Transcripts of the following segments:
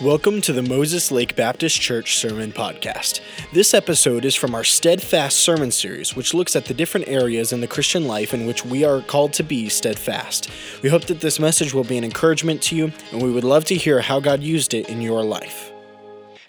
Welcome to the Moses Lake Baptist Church Sermon Podcast. This episode is from our Steadfast Sermon Series, which looks at the different areas in the Christian life in which we are called to be steadfast. We hope that this message will be an encouragement to you, and we would love to hear how God used it in your life.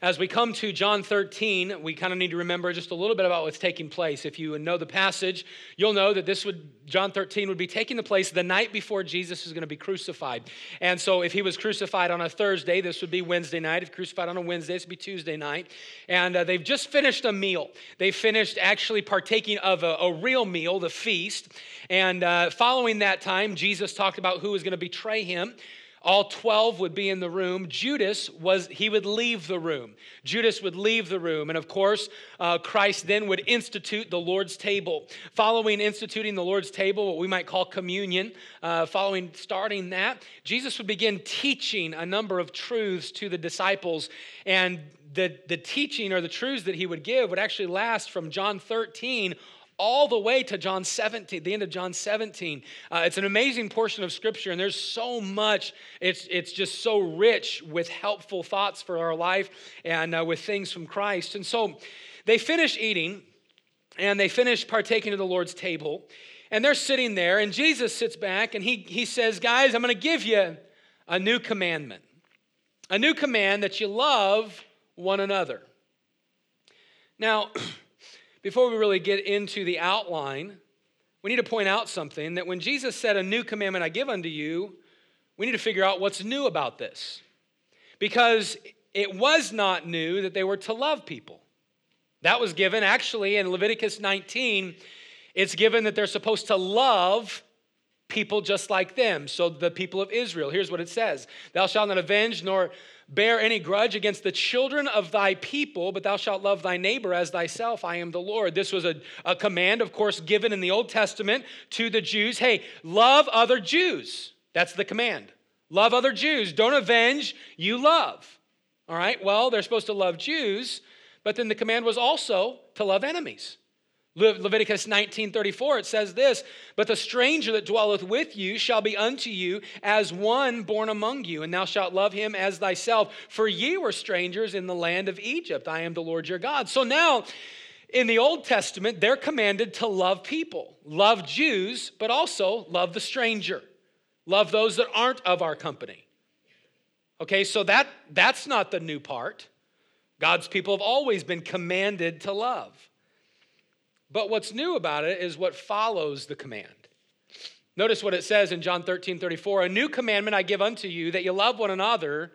As we come to John 13, we kind of need to remember just a little bit about what's taking place. If you know the passage, you'll know that this would John 13 would be taking the place the night before Jesus is going to be crucified. And so if he was crucified on a Thursday, this would be Wednesday night. If crucified on a Wednesday, this would be Tuesday night. And uh, they've just finished a meal. They finished actually partaking of a, a real meal, the feast. And uh, following that time, Jesus talked about who was going to betray him. All 12 would be in the room. Judas was, he would leave the room. Judas would leave the room. And of course, uh, Christ then would institute the Lord's table. Following instituting the Lord's table, what we might call communion, uh, following starting that, Jesus would begin teaching a number of truths to the disciples. And the, the teaching or the truths that he would give would actually last from John 13 all the way to John 17, the end of John 17. Uh, it's an amazing portion of scripture, and there's so much. It's, it's just so rich with helpful thoughts for our life and uh, with things from Christ. And so they finish eating and they finish partaking of the Lord's table. And they're sitting there, and Jesus sits back and he, he says, Guys, I'm going to give you a new commandment. A new command that you love one another. Now, before we really get into the outline, we need to point out something that when Jesus said, A new commandment I give unto you, we need to figure out what's new about this. Because it was not new that they were to love people. That was given actually in Leviticus 19. It's given that they're supposed to love people just like them. So the people of Israel, here's what it says Thou shalt not avenge nor bear any grudge against the children of thy people, but thou shalt love thy neighbor as thyself. I am the Lord. This was a, a command, of course, given in the Old Testament to the Jews. Hey, love other Jews. That's the command. Love other Jews. Don't avenge, you love. All right, well, they're supposed to love Jews, but then the command was also to love enemies. Le- Leviticus 19:34 it says this, but the stranger that dwelleth with you shall be unto you as one born among you, and thou shalt love him as thyself, for ye were strangers in the land of Egypt. I am the Lord your God. So now in the Old Testament, they're commanded to love people, love Jews, but also love the stranger, love those that aren't of our company. Okay, so that, that's not the new part. God's people have always been commanded to love. But what's new about it is what follows the command. Notice what it says in John 13 34 A new commandment I give unto you, that you love one another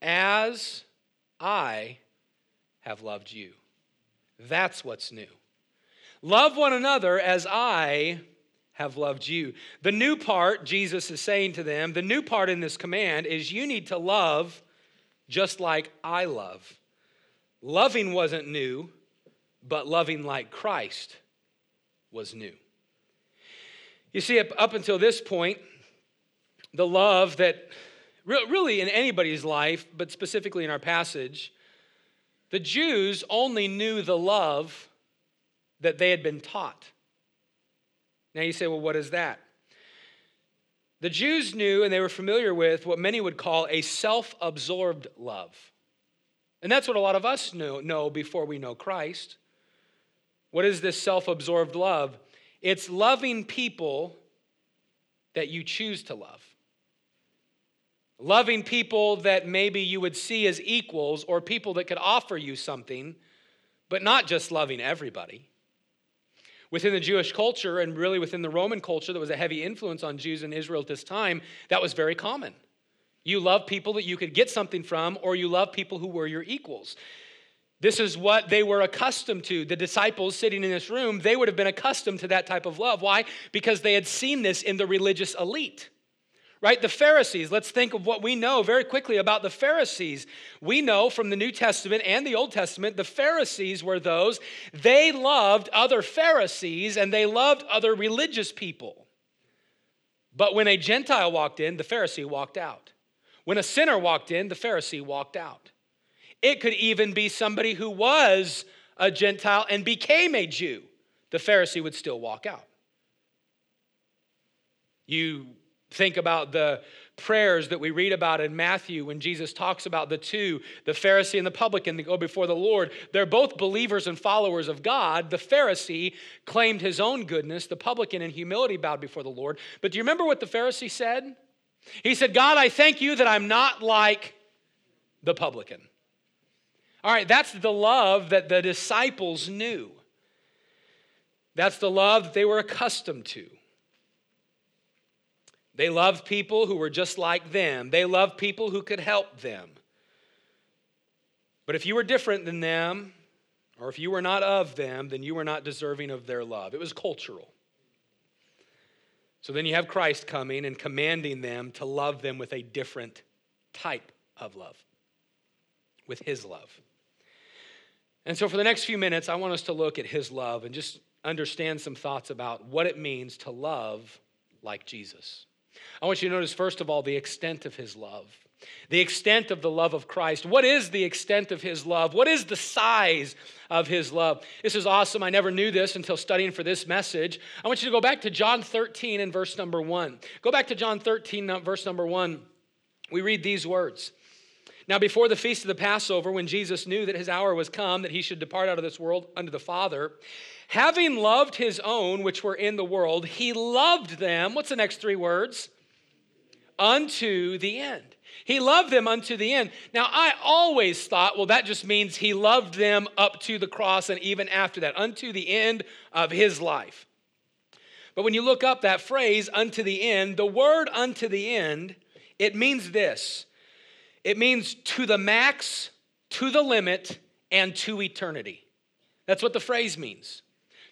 as I have loved you. That's what's new. Love one another as I have loved you. The new part, Jesus is saying to them, the new part in this command is you need to love just like I love. Loving wasn't new, but loving like Christ was new. You see, up, until this point, the love that really in anybody's life, but specifically in our passage, the Jews only knew the love that they had been taught. Now you say, well, what is that? The Jews knew and they were familiar with what many would call a self absorbed love. And that's what a lot of us know, know before we know Christ. What is this self absorbed love? It's loving people that you choose to love. Loving people that maybe you would see as equals or people that could offer you something, but not just loving everybody. Within the Jewish culture and really within the Roman culture that was a heavy influence on Jews in Israel at this time, that was very common. You love people that you could get something from, or you love people who were your equals. This is what they were accustomed to. The disciples sitting in this room, they would have been accustomed to that type of love. Why? Because they had seen this in the religious elite. Right? The Pharisees, let's think of what we know very quickly about the Pharisees. We know from the New Testament and the Old Testament, the Pharisees were those, they loved other Pharisees and they loved other religious people. But when a Gentile walked in, the Pharisee walked out. When a sinner walked in, the Pharisee walked out. It could even be somebody who was a Gentile and became a Jew. The Pharisee would still walk out. You think about the prayers that we read about in Matthew when Jesus talks about the two, the Pharisee and the publican, that go before the Lord. They're both believers and followers of God. The Pharisee claimed his own goodness, the publican in humility bowed before the Lord. But do you remember what the Pharisee said? He said, God, I thank you that I'm not like the publican. All right, that's the love that the disciples knew. That's the love that they were accustomed to. They loved people who were just like them. They loved people who could help them. But if you were different than them, or if you were not of them, then you were not deserving of their love. It was cultural. So then you have Christ coming and commanding them to love them with a different type of love, with his love. And so for the next few minutes, I want us to look at his love and just understand some thoughts about what it means to love like Jesus. I want you to notice, first of all, the extent of his love. The extent of the love of Christ. What is the extent of his love? What is the size of his love? This is awesome. I never knew this until studying for this message. I want you to go back to John 13 and verse number 1. Go back to John 13, verse number 1. We read these words. Now, before the feast of the Passover, when Jesus knew that his hour was come, that he should depart out of this world unto the Father, having loved his own which were in the world, he loved them. What's the next three words? unto the end. He loved them unto the end. Now, I always thought, well, that just means he loved them up to the cross and even after that, unto the end of his life. But when you look up that phrase, unto the end, the word unto the end, it means this it means to the max, to the limit, and to eternity. That's what the phrase means.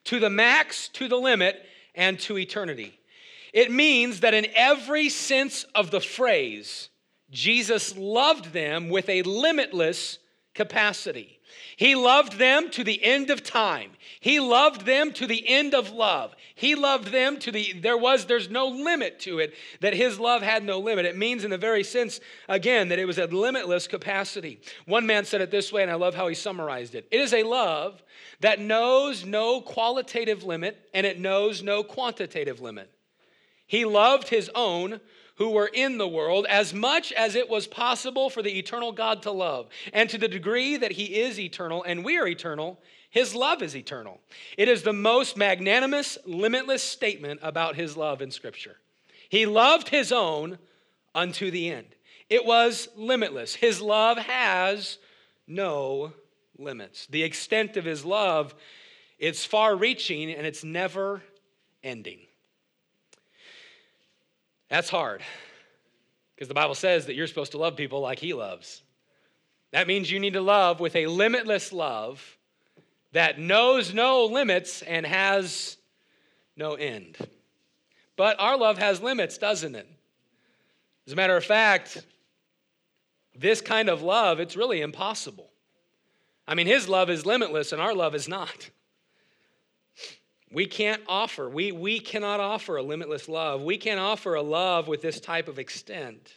To the max, to the limit, and to eternity. It means that in every sense of the phrase, Jesus loved them with a limitless capacity. He loved them to the end of time. He loved them to the end of love. He loved them to the there was there's no limit to it that his love had no limit. It means in the very sense again that it was a limitless capacity. One man said it this way and I love how he summarized it. It is a love that knows no qualitative limit and it knows no quantitative limit. He loved his own who were in the world as much as it was possible for the eternal God to love. And to the degree that he is eternal and we are eternal, his love is eternal. It is the most magnanimous, limitless statement about his love in Scripture. He loved his own unto the end. It was limitless. His love has no limits. The extent of his love, it's far reaching and it's never ending. That's hard because the Bible says that you're supposed to love people like He loves. That means you need to love with a limitless love that knows no limits and has no end. But our love has limits, doesn't it? As a matter of fact, this kind of love, it's really impossible. I mean, his love is limitless and our love is not. We can't offer, we, we cannot offer a limitless love. We can't offer a love with this type of extent.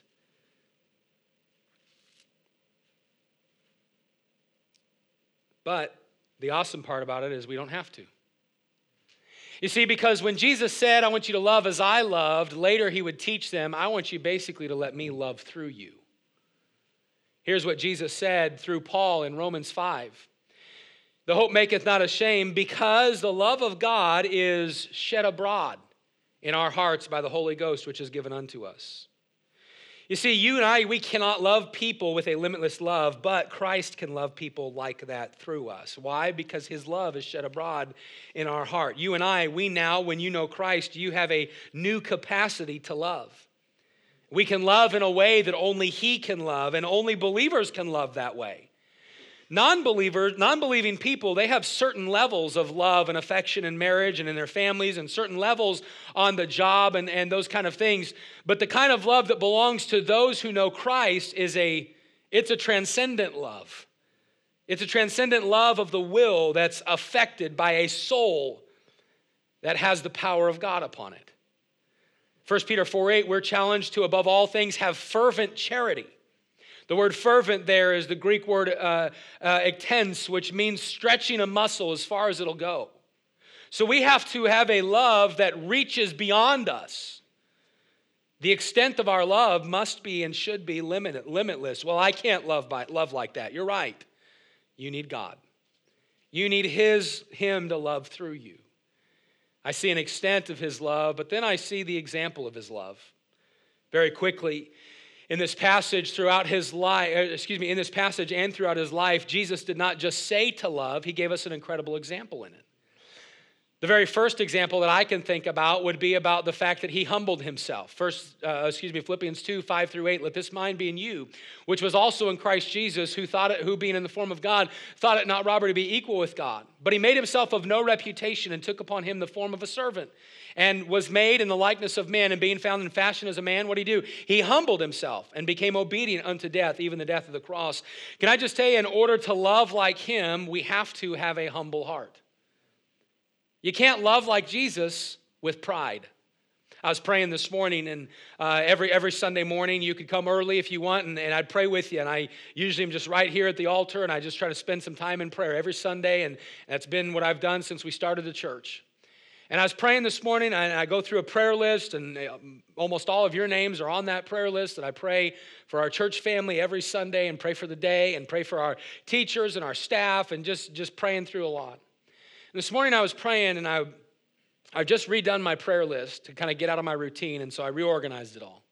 But the awesome part about it is we don't have to. You see, because when Jesus said, I want you to love as I loved, later he would teach them, I want you basically to let me love through you. Here's what Jesus said through Paul in Romans 5. The hope maketh not ashamed because the love of God is shed abroad in our hearts by the Holy Ghost, which is given unto us. You see, you and I, we cannot love people with a limitless love, but Christ can love people like that through us. Why? Because his love is shed abroad in our heart. You and I, we now, when you know Christ, you have a new capacity to love. We can love in a way that only he can love, and only believers can love that way. Non-believers, non-believing people, they have certain levels of love and affection in marriage and in their families and certain levels on the job and, and those kind of things. But the kind of love that belongs to those who know Christ is a it's a transcendent love. It's a transcendent love of the will that's affected by a soul that has the power of God upon it. 1 Peter 4 8, we're challenged to, above all things, have fervent charity the word fervent there is the Greek word uh, uh, which means stretching a muscle as far as it'll go. So we have to have a love that reaches beyond us. The extent of our love must be and should be limitless. Well, I can't love, by, love like that. You're right. You need God. You need His, Him to love through you. I see an extent of His love, but then I see the example of His love. Very quickly, in this passage throughout his life, uh, excuse me, in this passage and throughout his life, Jesus did not just say to love, he gave us an incredible example in it. The very first example that I can think about would be about the fact that he humbled himself. First, uh, excuse me, Philippians 2, 5 through 8, let this mind be in you, which was also in Christ Jesus, who thought it, who being in the form of God, thought it not robbery to be equal with God. But he made himself of no reputation and took upon him the form of a servant, and was made in the likeness of men, and being found in fashion as a man, what did he do? He humbled himself and became obedient unto death, even the death of the cross. Can I just tell you, in order to love like him, we have to have a humble heart. You can't love like Jesus with pride. I was praying this morning, and uh, every every Sunday morning you could come early if you want, and, and I'd pray with you. And I usually am just right here at the altar, and I just try to spend some time in prayer every Sunday, and that's been what I've done since we started the church. And I was praying this morning, and I go through a prayer list, and uh, almost all of your names are on that prayer list. And I pray for our church family every Sunday, and pray for the day, and pray for our teachers and our staff, and just just praying through a lot. This morning I was praying and I, I've just redone my prayer list to kind of get out of my routine, and so I reorganized it all.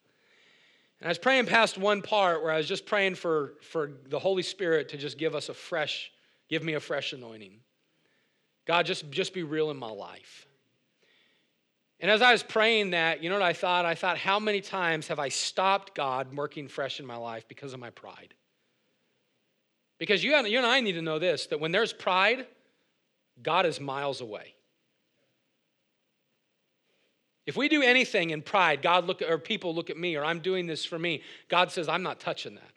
And I was praying past one part where I was just praying for, for the Holy Spirit to just give us a fresh, give me a fresh anointing. God, just, just be real in my life. And as I was praying that, you know what I thought? I thought, how many times have I stopped God working fresh in my life because of my pride? Because you, you and I need to know this that when there's pride, God is miles away. If we do anything in pride, God look or people look at me, or I'm doing this for me, God says, I'm not touching that.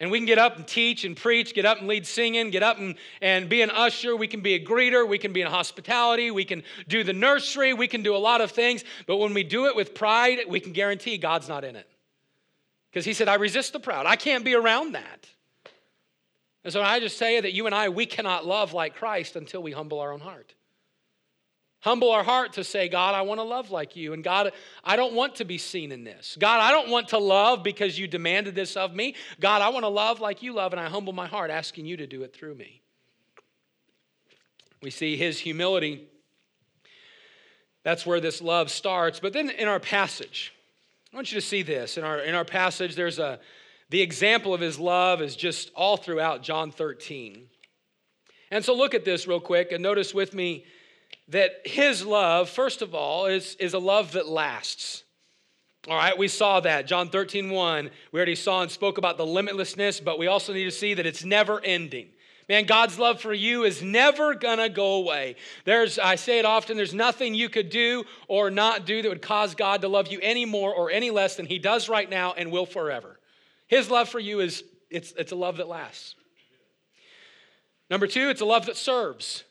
And we can get up and teach and preach, get up and lead singing, get up and, and be an usher. We can be a greeter. We can be in hospitality. We can do the nursery. We can do a lot of things. But when we do it with pride, we can guarantee God's not in it. Because He said, I resist the proud. I can't be around that. And so I just say that you and I, we cannot love like Christ until we humble our own heart. Humble our heart to say, God, I want to love like you. And God, I don't want to be seen in this. God, I don't want to love because you demanded this of me. God, I want to love like you love, and I humble my heart, asking you to do it through me. We see his humility. That's where this love starts. But then in our passage, I want you to see this. In our, in our passage, there's a, the example of his love is just all throughout John 13. And so look at this real quick and notice with me that his love, first of all, is, is a love that lasts. All right, we saw that. John 13, 1. We already saw and spoke about the limitlessness, but we also need to see that it's never ending. Man, God's love for you is never gonna go away. There's, I say it often, there's nothing you could do or not do that would cause God to love you any more or any less than He does right now and will forever. His love for you is it's, it's a love that lasts. Number two, it's a love that serves.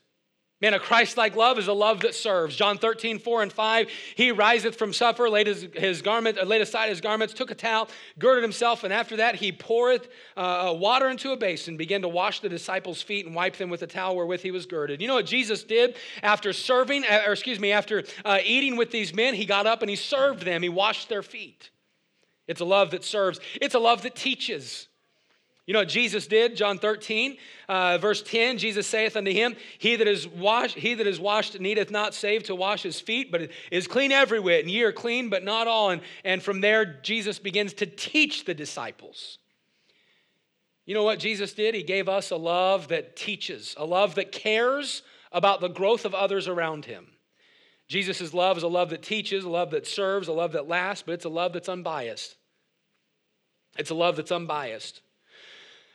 Man, a Christ like love is a love that serves. John 13, 4 and 5. He riseth from supper, laid, his, his garment, laid aside his garments, took a towel, girded himself, and after that he poureth uh, uh, water into a basin, began to wash the disciples' feet and wipe them with the towel wherewith he was girded. You know what Jesus did after serving, uh, or excuse me, after uh, eating with these men? He got up and he served them, he washed their feet. It's a love that serves, it's a love that teaches. You know what Jesus did? John 13, uh, verse 10, Jesus saith unto him, He that is washed, he that is washed needeth not save to wash his feet, but is clean every whit, and ye are clean, but not all. And, and from there, Jesus begins to teach the disciples. You know what Jesus did? He gave us a love that teaches, a love that cares about the growth of others around him. Jesus' love is a love that teaches, a love that serves, a love that lasts, but it's a love that's unbiased. It's a love that's unbiased.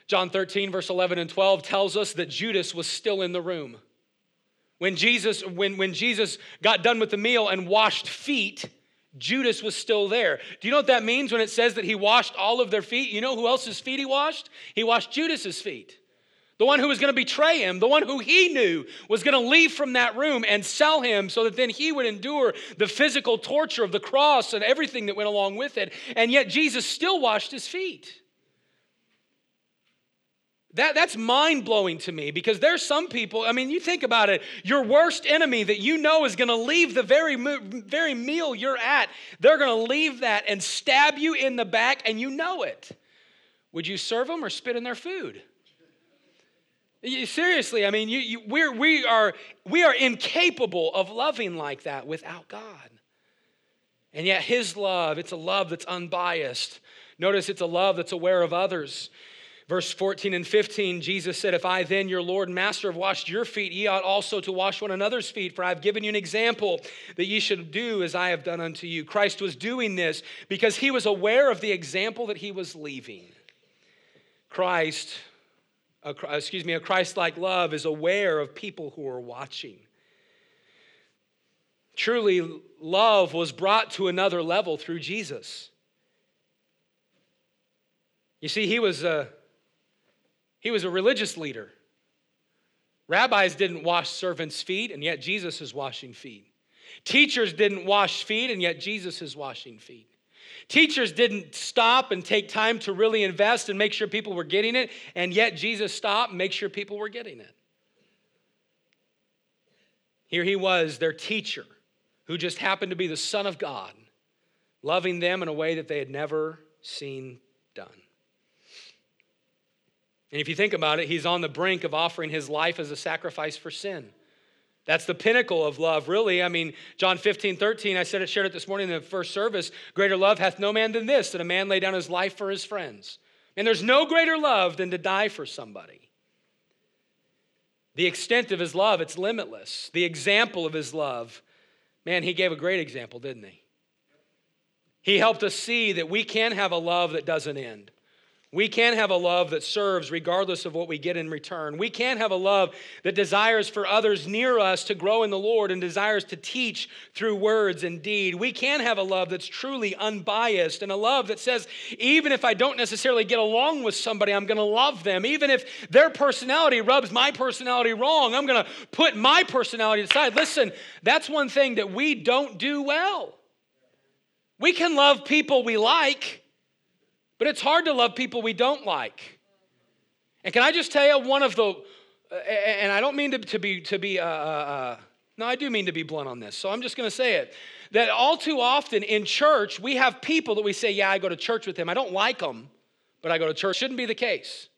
John 13, verse 11 and 12 tells us that Judas was still in the room. When Jesus, when, when Jesus got done with the meal and washed feet, Judas was still there. Do you know what that means when it says that he washed all of their feet? You know who else's feet he washed? He washed Judas's feet the one who was going to betray him, the one who he knew was going to leave from that room and sell him so that then he would endure the physical torture of the cross and everything that went along with it. And yet Jesus still washed his feet. That, that's mind blowing to me because there's some people, I mean, you think about it, your worst enemy that you know is going to leave the very, very meal you're at, they're going to leave that and stab you in the back, and you know it. Would you serve them or spit in their food? Seriously, I mean, you, you, we're, we, are, we are incapable of loving like that without God. And yet, His love, it's a love that's unbiased. Notice it's a love that's aware of others. Verse 14 and 15, Jesus said, If I then, your Lord and Master, have washed your feet, ye ought also to wash one another's feet, for I have given you an example that ye should do as I have done unto you. Christ was doing this because he was aware of the example that he was leaving. Christ, a, excuse me, a Christ like love is aware of people who are watching. Truly, love was brought to another level through Jesus. You see, he was a he was a religious leader. Rabbis didn't wash servants' feet, and yet Jesus is washing feet. Teachers didn't wash feet, and yet Jesus is washing feet. Teachers didn't stop and take time to really invest and make sure people were getting it, and yet Jesus stopped and make sure people were getting it. Here he was, their teacher, who just happened to be the Son of God, loving them in a way that they had never seen done. And if you think about it, he's on the brink of offering his life as a sacrifice for sin. That's the pinnacle of love, really. I mean, John 15, 13, I said it, shared it this morning in the first service. Greater love hath no man than this, that a man lay down his life for his friends. And there's no greater love than to die for somebody. The extent of his love, it's limitless. The example of his love, man, he gave a great example, didn't he? He helped us see that we can have a love that doesn't end. We can have a love that serves regardless of what we get in return. We can have a love that desires for others near us to grow in the Lord and desires to teach through words and deed. We can have a love that's truly unbiased and a love that says, even if I don't necessarily get along with somebody, I'm going to love them. Even if their personality rubs my personality wrong, I'm going to put my personality aside. Listen, that's one thing that we don't do well. We can love people we like. But it's hard to love people we don't like. And can I just tell you one of the, and I don't mean to, to be, to be uh, uh, uh, no, I do mean to be blunt on this, so I'm just going to say it. That all too often in church, we have people that we say, yeah, I go to church with them. I don't like them, but I go to church. Shouldn't be the case.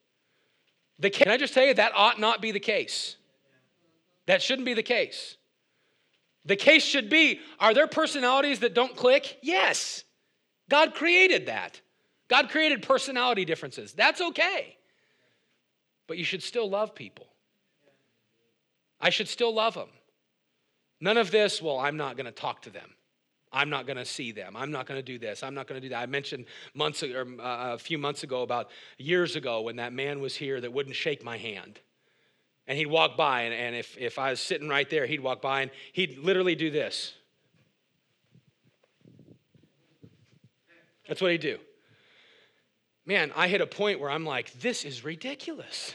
The, can I just tell you, that ought not be the case. That shouldn't be the case. The case should be are there personalities that don't click? Yes. God created that. God created personality differences. That's okay. But you should still love people. I should still love them. None of this, well, I'm not going to talk to them. I'm not going to see them. I'm not going to do this. I'm not going to do that. I mentioned months or uh, a few months ago about years ago when that man was here that wouldn't shake my hand. And he'd walk by, and, and if, if I was sitting right there, he'd walk by and he'd literally do this. That's what he'd do man, I hit a point where I'm like, this is ridiculous.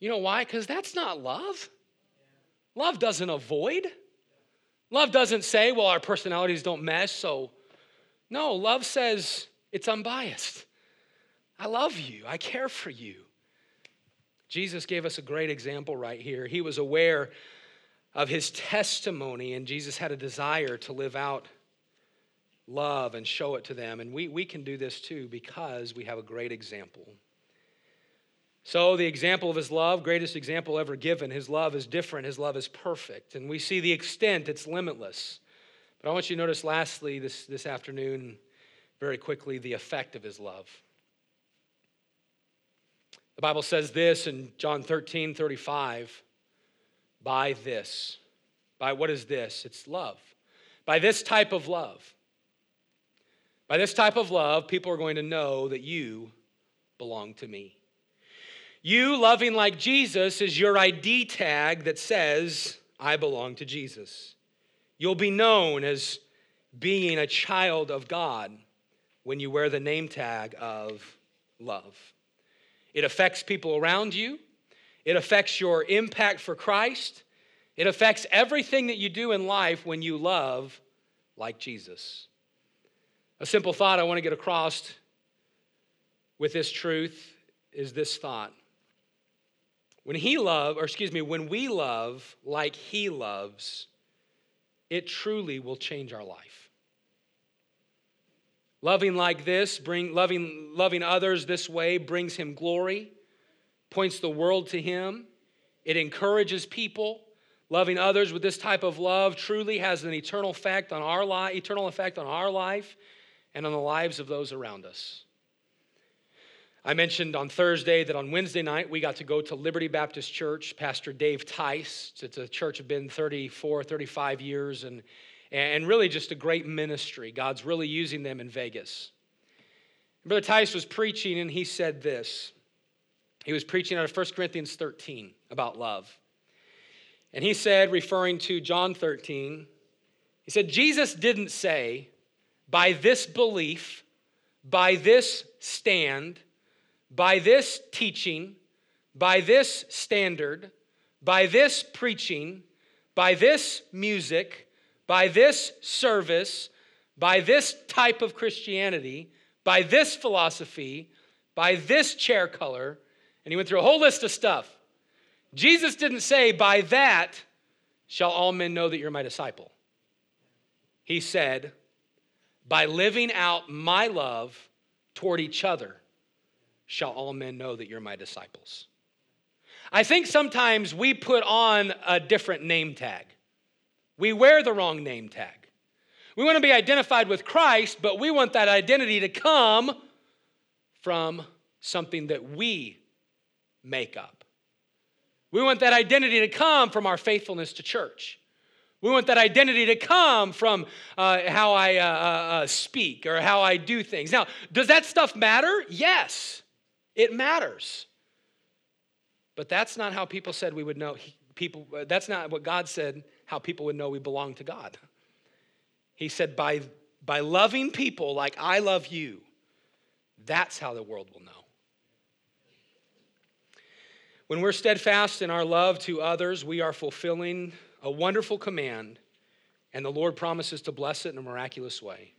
You know why? Because that's not love. Love doesn't avoid. Love doesn't say, well, our personalities don't mesh, so. No, love says it's unbiased. I love you, I care for you. Jesus gave us a great example right here. He was aware of his testimony, and Jesus had a desire to live out love and show it to them. And we, we can do this too because we have a great example. So, the example of his love, greatest example ever given, his love is different, his love is perfect. And we see the extent, it's limitless. But I want you to notice, lastly, this, this afternoon, very quickly, the effect of his love. The Bible says this in John 13 35 by this. By what is this? It's love. By this type of love by this type of love, people are going to know that you belong to me. You loving like Jesus is your ID tag that says, I belong to Jesus. You'll be known as being a child of God when you wear the name tag of love. It affects people around you, it affects your impact for Christ, it affects everything that you do in life when you love like Jesus. A simple thought I want to get across with this truth is this thought. When he love, or excuse me, when we love like he loves, it truly will change our life. Loving like this, bring loving loving others this way brings him glory, points the world to him. It encourages people. Loving others with this type of love truly has an eternal effect on our life, eternal effect on our life and on the lives of those around us. I mentioned on Thursday that on Wednesday night we got to go to Liberty Baptist Church. Pastor Dave Tice, it's a church of been 34, 35 years, and, and really just a great ministry. God's really using them in Vegas. Brother Tice was preaching, and he said this. He was preaching out of 1 Corinthians 13 about love. And he said, referring to John 13, he said, Jesus didn't say, by this belief, by this stand, by this teaching, by this standard, by this preaching, by this music, by this service, by this type of Christianity, by this philosophy, by this chair color, and he went through a whole list of stuff. Jesus didn't say, By that shall all men know that you're my disciple. He said, By living out my love toward each other shall all men know that you're my disciples. I think sometimes we put on a different name tag. We wear the wrong name tag. We want to be identified with Christ, but we want that identity to come from something that we make up. We want that identity to come from our faithfulness to church. We want that identity to come from uh, how I uh, uh, uh speak or how I do things. Now, does that stuff matter? Yes. It matters. But that's not how people said we would know. People, that's not what God said, how people would know we belong to God. He said, by, by loving people like I love you, that's how the world will know. When we're steadfast in our love to others, we are fulfilling a wonderful command, and the Lord promises to bless it in a miraculous way.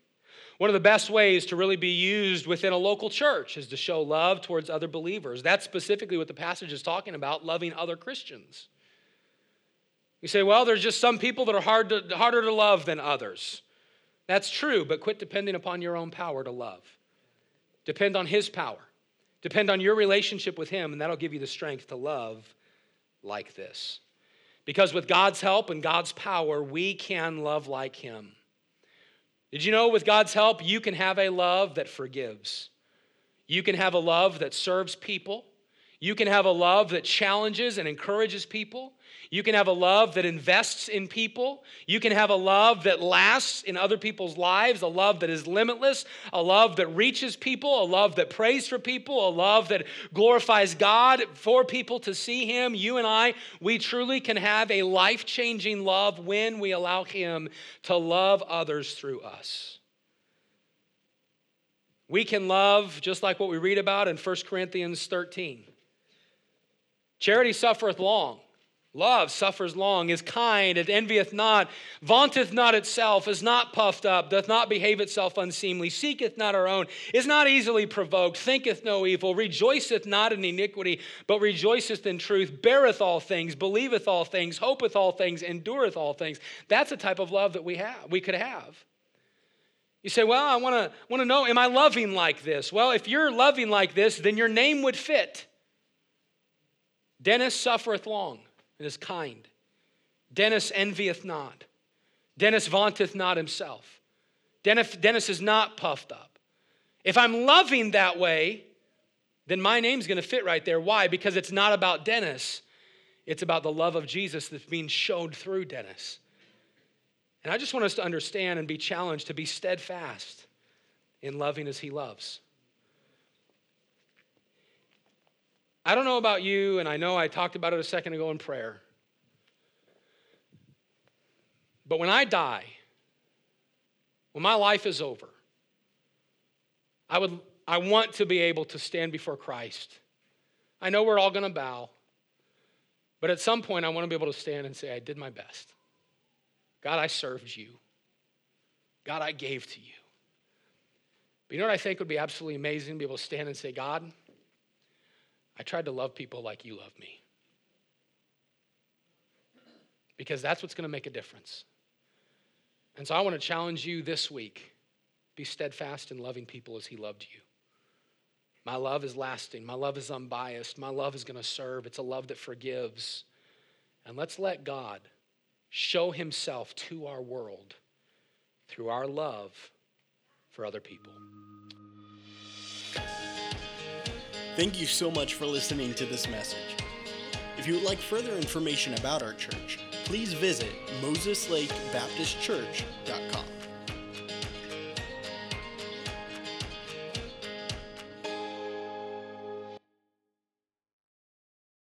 One of the best ways to really be used within a local church is to show love towards other believers. That's specifically what the passage is talking about loving other Christians. You say, well, there's just some people that are hard to, harder to love than others. That's true, but quit depending upon your own power to love. Depend on His power. Depend on your relationship with Him, and that'll give you the strength to love like this. Because with God's help and God's power, we can love like Him. Did you know with God's help, you can have a love that forgives? You can have a love that serves people. You can have a love that challenges and encourages people. You can have a love that invests in people. You can have a love that lasts in other people's lives, a love that is limitless, a love that reaches people, a love that prays for people, a love that glorifies God for people to see Him. You and I, we truly can have a life changing love when we allow Him to love others through us. We can love just like what we read about in 1 Corinthians 13. Charity suffereth long. Love suffers long, is kind, it envieth not, vaunteth not itself, is not puffed up, doth not behave itself unseemly, seeketh not her own, is not easily provoked, thinketh no evil, rejoiceth not in iniquity, but rejoiceth in truth, beareth all things, believeth all things, hopeth all things, endureth all things. That's the type of love that we have, we could have. You say, Well, I wanna, wanna know, am I loving like this? Well, if you're loving like this, then your name would fit. Dennis suffereth long and is kind. Dennis envieth not. Dennis vaunteth not himself. Dennis, Dennis is not puffed up. If I'm loving that way, then my name's going to fit right there. Why? Because it's not about Dennis. It's about the love of Jesus that's being showed through Dennis. And I just want us to understand and be challenged to be steadfast in loving as he loves. I don't know about you, and I know I talked about it a second ago in prayer. But when I die, when my life is over, I would I want to be able to stand before Christ. I know we're all going to bow, but at some point I want to be able to stand and say I did my best. God, I served you. God, I gave to you. But you know what I think would be absolutely amazing to be able to stand and say, God, I tried to love people like you love me. Because that's what's going to make a difference. And so I want to challenge you this week be steadfast in loving people as He loved you. My love is lasting. My love is unbiased. My love is going to serve. It's a love that forgives. And let's let God show Himself to our world through our love for other people. Thank you so much for listening to this message. If you would like further information about our church, please visit moseslakebaptistchurch.com.